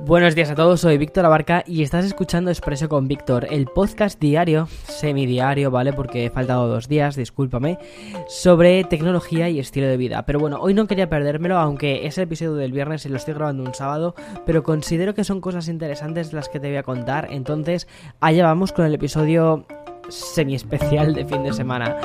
Buenos días a todos, soy Víctor Abarca y estás escuchando Expreso con Víctor, el podcast diario, semidiario, ¿vale? Porque he faltado dos días, discúlpame, sobre tecnología y estilo de vida. Pero bueno, hoy no quería perdérmelo, aunque es el episodio del viernes y lo estoy grabando un sábado, pero considero que son cosas interesantes las que te voy a contar, entonces allá vamos con el episodio semi especial de fin de semana.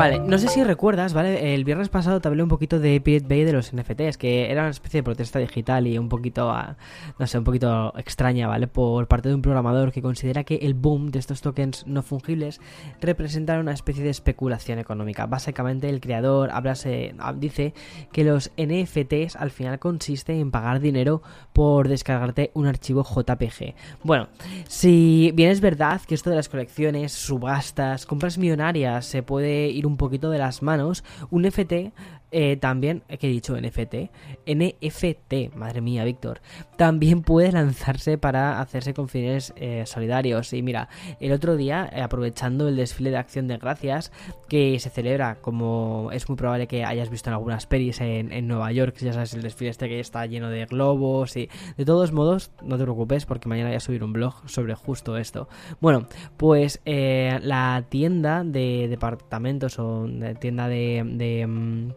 Vale, no sé si recuerdas, ¿vale? El viernes pasado te hablé un poquito de Pirate Bay de los NFTs, que era una especie de protesta digital y un poquito, ah, no sé, un poquito extraña, ¿vale? Por parte de un programador que considera que el boom de estos tokens no fungibles representa una especie de especulación económica. Básicamente el creador hablase, dice que los NFTs al final consiste en pagar dinero por descargarte un archivo JPG. Bueno, si bien es verdad que esto de las colecciones, subastas, compras millonarias se puede ir un poquito de las manos, un FT eh, también, que he dicho NFT, NFT, madre mía, Víctor, también puede lanzarse para hacerse con fines eh, solidarios. Y mira, el otro día, eh, aprovechando el desfile de acción de gracias que se celebra, como es muy probable que hayas visto en algunas pelis en, en Nueva York, ya sabes, el desfile este que está lleno de globos y de todos modos, no te preocupes porque mañana voy a subir un blog sobre justo esto. Bueno, pues la tienda de departamentos o tienda de... mm,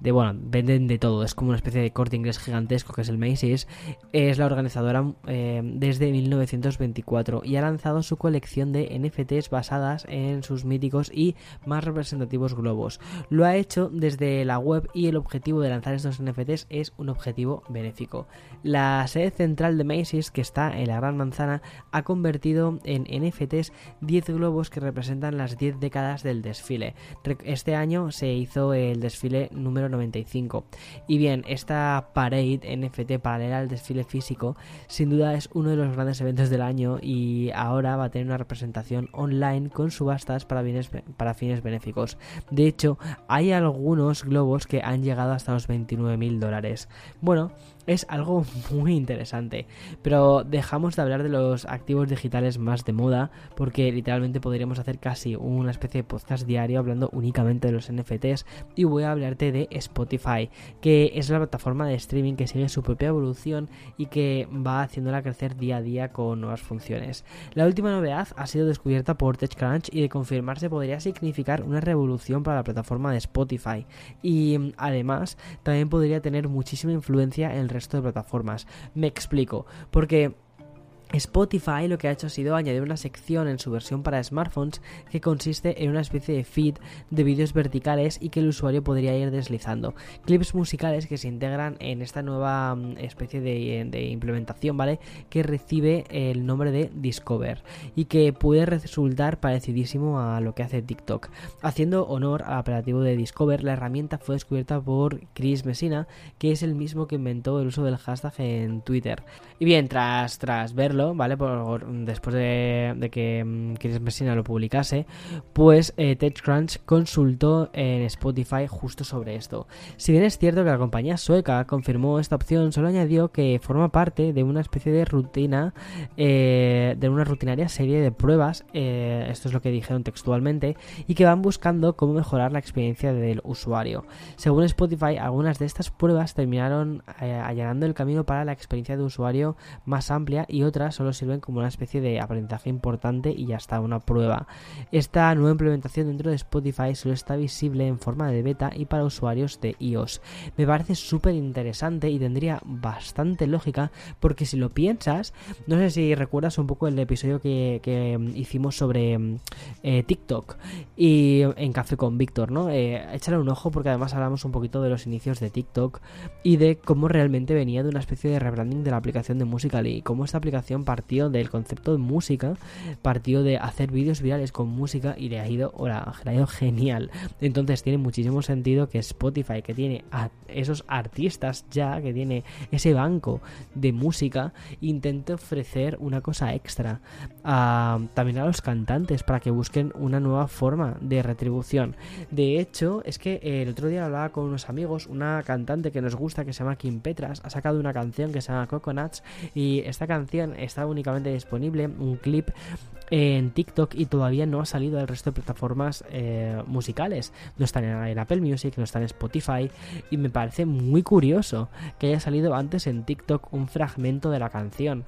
de bueno, venden de todo, es como una especie de corte inglés gigantesco que es el Macy's, es la organizadora eh, desde 1924 y ha lanzado su colección de NFTs basadas en sus míticos y más representativos globos. Lo ha hecho desde la web y el objetivo de lanzar estos NFTs es un objetivo benéfico. La sede central de Macy's, que está en la Gran Manzana, ha convertido en NFTs 10 globos que representan las 10 décadas del desfile. Este año se hizo el desfile número 95. Y bien, esta parade NFT paralela al desfile físico sin duda es uno de los grandes eventos del año y ahora va a tener una representación online con subastas para, para fines benéficos. De hecho, hay algunos globos que han llegado hasta los 29 mil dólares. Bueno, es algo muy interesante. Pero dejamos de hablar de los activos digitales más de moda, porque literalmente podríamos hacer casi una especie de podcast diario hablando únicamente de los NFTs. Y voy a hablarte de Spotify, que es la plataforma de streaming que sigue su propia evolución y que va haciéndola crecer día a día con nuevas funciones. La última novedad ha sido descubierta por TechCrunch y de confirmarse podría significar una revolución para la plataforma de Spotify. Y además también podría tener muchísima influencia en el resto de plataformas. Me explico, porque Spotify lo que ha hecho ha sido añadir una sección en su versión para smartphones que consiste en una especie de feed de vídeos verticales y que el usuario podría ir deslizando. Clips musicales que se integran en esta nueva mm, especie de, implementación, ¿vale? Que recibe el nombre de Discover y que puede resultar parecidísimo a lo que hace TikTok. Haciendo honor al operativo de Discover, la herramienta fue descubierta por Chris Messina, que es el mismo que inventó el uso del hashtag en Twitter. Y bien, tras, tras verlo, ¿vale? Por, después de, que mm, Chris Messina lo publicase, pues eh, TechCrunch consultó en Spotify justo sobre esto. Si bien es cierto que la compañía sueca confirmó esta opción, solo añadió que forma parte de una especie de rutina, eh, de una rutinaria serie de pruebas, eh, esto es lo que dijeron textualmente, y que van buscando cómo mejorar la experiencia del usuario. Según Spotify, algunas de estas pruebas terminaron allanando el camino para la experiencia de usuario más amplia y otras solo sirven como una especie de aprendizaje importante y ya está, una prueba. Esta nueva implementación dentro de Spotify solo está visible en forma de beta y para usuarios de iOS. Me parece súper interesante y tendría bastante lógica porque si lo piensas, no sé si recuerdas un poco el episodio que, hicimos sobre eh, TikTok y en Café con Víctor, ¿no? Eh, échale un ojo porque además hablamos un poquito de los inicios de TikTok y de cómo realmente venía de una especie de rebranding de la aplicación de Musical y cómo esta aplicación canción partió del concepto de música, partió de hacer vídeos virales con música y le ha ido, le ha ido genial. Entonces tiene muchísimo sentido que Spotify, que tiene a esos artistas ya, que tiene ese banco de música, intente ofrecer una cosa extra. también a los cantantes para que busquen una nueva forma de retribución. De hecho, es que el otro día hablaba con unos amigos, una cantante que nos gusta que se llama Kim Petras, ha sacado una canción que se llama Coconuts y esta canción está únicamente disponible, un clip en TikTok y todavía no ha salido al resto de plataformas eh, musicales. No están en, Apple Music, no están en Spotify y me parece muy curioso que haya salido antes en TikTok un fragmento de la canción.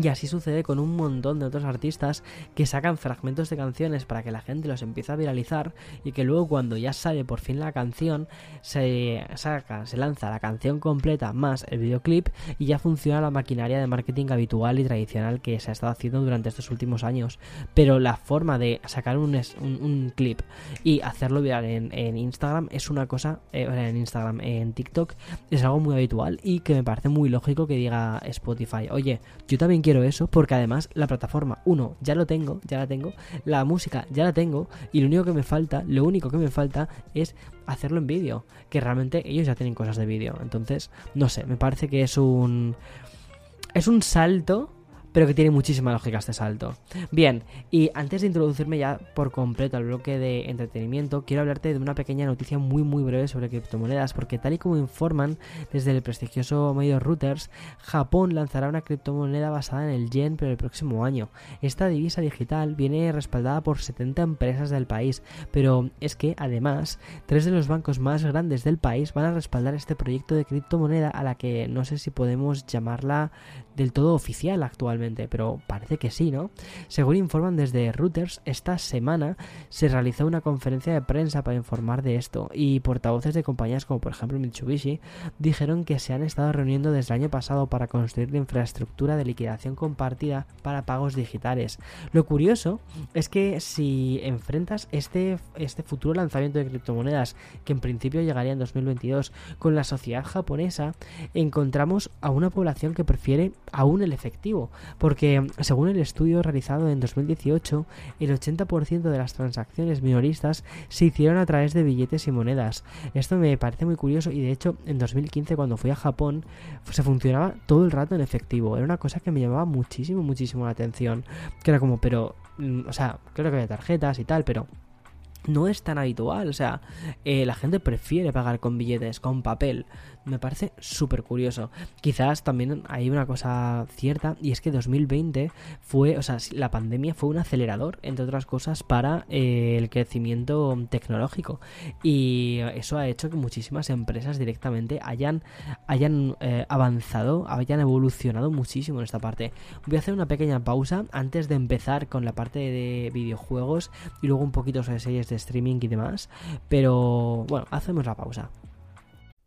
Y así sucede con un montón de otros artistas que sacan fragmentos de canciones para que la gente los empiece a viralizar y que luego cuando ya sale por fin la canción se saca, se lanza la canción completa más el videoclip y ya funciona la maquinaria de marketing habitual y tradicional que se ha estado haciendo durante estos últimos años. Pero la forma de sacar un, un, clip y hacerlo viral en, Instagram es una cosa, eh, en Instagram, en TikTok es algo muy habitual y que me parece muy lógico que diga Spotify, oye, yo también quiero eso porque además la plataforma, uno, ya lo tengo, ya la tengo, la música ya la tengo y lo único que me falta, lo único que me falta es hacerlo en vídeo, que realmente ellos ya tienen cosas de vídeo. Entonces, no sé, me parece que es un es un salto pero que tiene muchísima lógica este salto. Bien, y antes de introducirme ya por completo al bloque de entretenimiento, quiero hablarte de una pequeña noticia muy muy breve sobre criptomonedas, porque tal y como informan desde el prestigioso medio Reuters, Japón lanzará una criptomoneda basada en el yen pero el próximo año. Esta divisa digital viene respaldada por 70 empresas del país, pero es que además, tres de los bancos más grandes del país van a respaldar este proyecto de criptomoneda a la que no sé si podemos llamarla del todo oficial actualmente, pero parece que sí, ¿no? Según informan desde Reuters, esta semana se realizó una conferencia de prensa para informar de esto y portavoces de compañías como por ejemplo Mitsubishi dijeron que se han estado reuniendo desde el año pasado para construir la infraestructura de liquidación compartida para pagos digitales. Lo curioso es que si enfrentas este, este futuro lanzamiento de criptomonedas, que en principio llegaría en 2022, con la sociedad japonesa, encontramos a una población que prefiere aún el efectivo, porque según el estudio realizado en 2018, el 80% de las transacciones minoristas se hicieron a través de billetes y monedas. Esto me parece muy curioso y de hecho en 2015 cuando fui a Japón se funcionaba todo el rato en efectivo. Era una cosa que me llamaba muchísimo, muchísimo la atención. Que era como, pero, mm, o sea, claro que había tarjetas y tal, pero no es tan habitual. O sea, eh, la gente prefiere pagar con billetes, con papel me parece súper curioso. Quizás también hay una cosa cierta y es que 2020 fue, o sea, la pandemia fue un acelerador, entre otras cosas, para eh, el crecimiento tecnológico y eso ha hecho que muchísimas empresas directamente hayan, hayan eh, avanzado, hayan evolucionado muchísimo en esta parte. Voy a hacer una pequeña pausa antes de empezar con la parte de videojuegos y luego un poquito sobre series de streaming y demás, pero bueno, hacemos la pausa.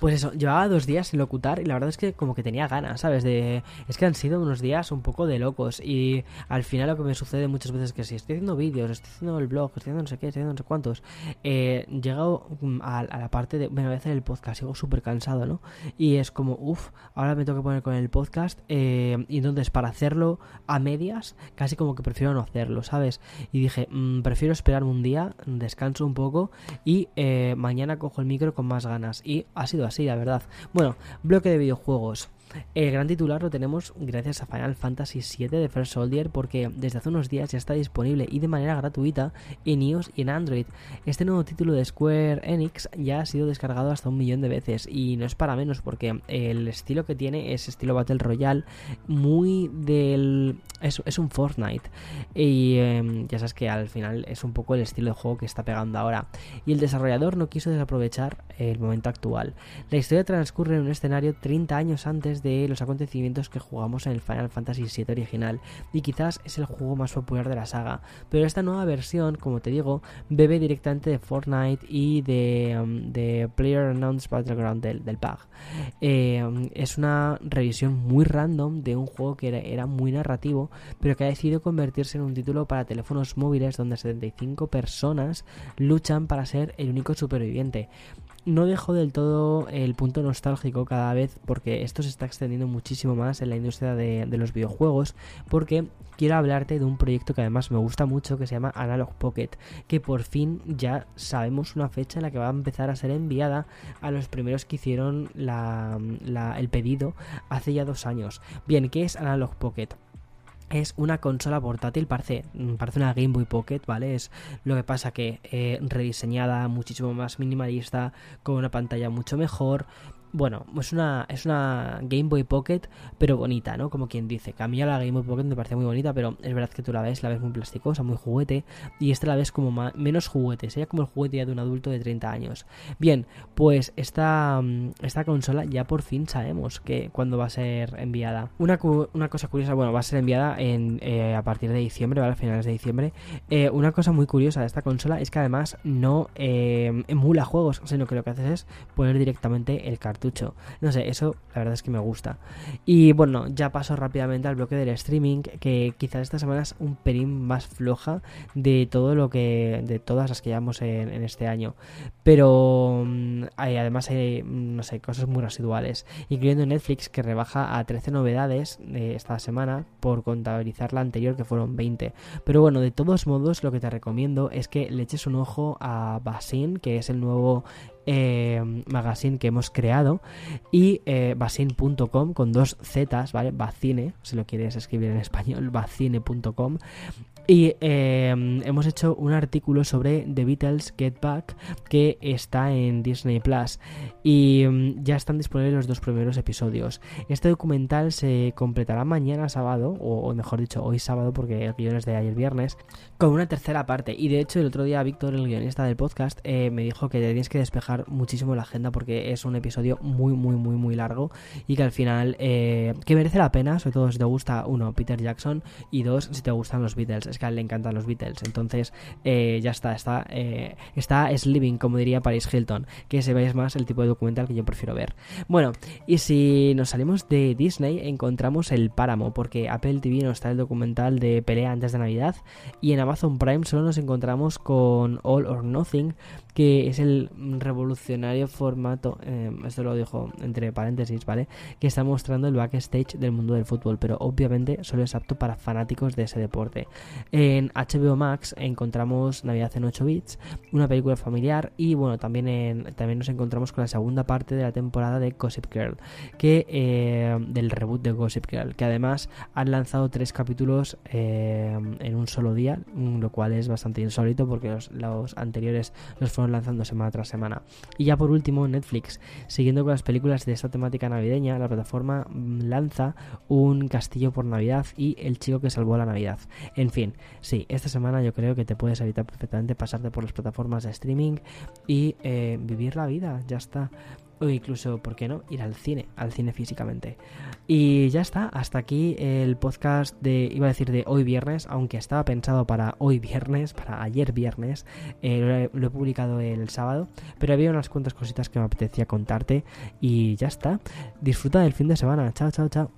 Pues eso, llevaba dos días sin locutar y la verdad es que como que tenía ganas, ¿sabes? De... Es que han sido unos días un poco de locos y al final lo que me sucede muchas veces es que si estoy haciendo vídeos, estoy haciendo el blog, estoy haciendo no sé qué, estoy haciendo no sé cuántos, eh, mm, a, la parte de, bueno, voy a hacer el podcast, sigo súper cansado, ¿no? Y es como, uff, ahora me tengo que poner con el podcast eh, y entonces para hacerlo a medias, casi como que prefiero no hacerlo, ¿sabes? Y dije, mmm, prefiero esperarme un día, descanso un poco y eh, mañana cojo el micro con más ganas y ha sido así, la verdad. Bueno, bloque de videojuegos. El gran titular lo tenemos gracias a Final Fantasy VII de First Soldier porque desde hace unos días ya está disponible y de manera gratuita en iOS y en Android. Este nuevo título de Square Enix ya ha sido descargado hasta un millón de veces y no es para menos porque el estilo que tiene es estilo Battle Royale muy del... es, un Fortnite y em, ya sabes que al final es un poco el estilo de juego que está pegando ahora y el desarrollador no quiso desaprovechar el momento actual. La historia transcurre en un escenario 30 años antes de los acontecimientos que jugamos en el Final Fantasy VII original y quizás es el juego más popular de la saga. Pero esta nueva versión, como te digo, bebe directamente de Fortnite y de, um, de Player Announced Battleground del, del um, es una revisión muy random de un juego que era muy narrativo, pero que ha decidido convertirse en un título para teléfonos móviles donde 75 personas luchan para ser el único superviviente no dejo del todo el punto nostálgico cada vez porque esto se está extendiendo muchísimo más en la industria de, los videojuegos porque quiero hablarte de un proyecto que además me gusta mucho que se llama Analog Pocket que por fin ya sabemos una fecha en la que va a empezar a ser enviada a los primeros que hicieron el pedido hace ya dos años. Bien, ¿qué es Analog Pocket? Es una consola portátil, parece, mm, parece una Game Boy Pocket, ¿vale? Es lo que pasa que eh, rediseñada, muchísimo más minimalista, con una pantalla mucho mejor, bueno, es una, es una Game Boy Pocket, pero bonita, ¿no? Como quien dice. A mí la Game Boy Pocket me parece muy bonita, pero es verdad que tú la ves, la ves muy plasticosa, muy juguete, y esta la ves como menos juguete, sería como el juguete ya de un adulto de 30 años. Bien, pues esta, mm, esta consola ya por fin sabemos que cuándo va a ser enviada. Una, una cosa curiosa, bueno, va a ser enviada en, eh, a partir de diciembre, ¿vale? A finales de diciembre. Eh, una cosa muy curiosa de esta consola es que además no eh, emula juegos, sino que lo que haces es poner directamente el cartón no sé, eso la verdad es que me gusta. Y bueno, ya paso rápidamente al bloque del streaming, que quizás esta semana es un pelín más floja de todo lo que. de todas las que llevamos en, este año. Pero mm, hay, además hay, mm, no sé, cosas muy residuales, incluyendo Netflix que rebaja a 13 novedades eh, esta semana por contabilizar la anterior que fueron 20. Pero bueno, de todos modos, lo que te recomiendo es que le eches un ojo a Basin, que es el nuevo eh, magazine que hemos creado y eh, basin.com con dos Zetas, ¿vale? Bacine, si lo quieres escribir en español, bacine.com y em, hemos hecho un artículo sobre The Beatles Get Back que está en Disney Plus. Y em, ya están disponibles los dos primeros episodios. Este documental se completará mañana sábado, o, mejor dicho, hoy sábado, porque el guion es de ayer viernes, con una tercera parte. Y de hecho, el otro día Víctor, el guionista del podcast, eh, me dijo que tienes que despejar muchísimo la agenda porque es un episodio muy, muy, muy, muy largo. Y que al final, eh, que merece la pena, sobre todo si te gusta, uno, Peter Jackson, y dos, si te gustan los Beatles que le encantan los Beatles. Entonces, eh, ya está, está, eh, está Sleeping, como diría Paris Hilton, que se ve más el tipo de documental que yo prefiero ver. Bueno, y si nos salimos de Disney, encontramos el Páramo, porque Apple TV nos está el documental de pelea antes de Navidad, y en Amazon Prime solo nos encontramos con All or Nothing, que es el revolucionario formato, eh, esto lo dijo entre paréntesis, ¿vale? Que está mostrando el backstage del mundo del fútbol, pero obviamente solo es apto para fanáticos de ese deporte. En HBO Max encontramos Navidad en 8 bits, una película familiar y bueno, también, también nos encontramos con la segunda parte de la temporada de Gossip Girl, que eh, del reboot de Gossip Girl, que además han lanzado tres capítulos eh, en un solo día, lo cual es bastante insólito porque los, los anteriores los fueron lanzando semana tras semana. Y ya por último, Netflix, siguiendo con las películas de esta temática navideña, la plataforma mm, lanza Un castillo por Navidad y El chico que salvó la Navidad. En fin, sí, esta semana yo creo que te puedes evitar perfectamente pasarte por las plataformas de streaming y eh, vivir la vida, ya está o incluso, ¿por qué no?, ir al cine, al cine físicamente. Y ya está, hasta aquí el podcast de, iba a decir de hoy viernes, aunque estaba pensado para hoy viernes, para ayer viernes, eh, lo, he, publicado el sábado, pero había unas cuantas cositas que me apetecía contarte y ya está. Disfruta del fin de semana, chao, chao, chao.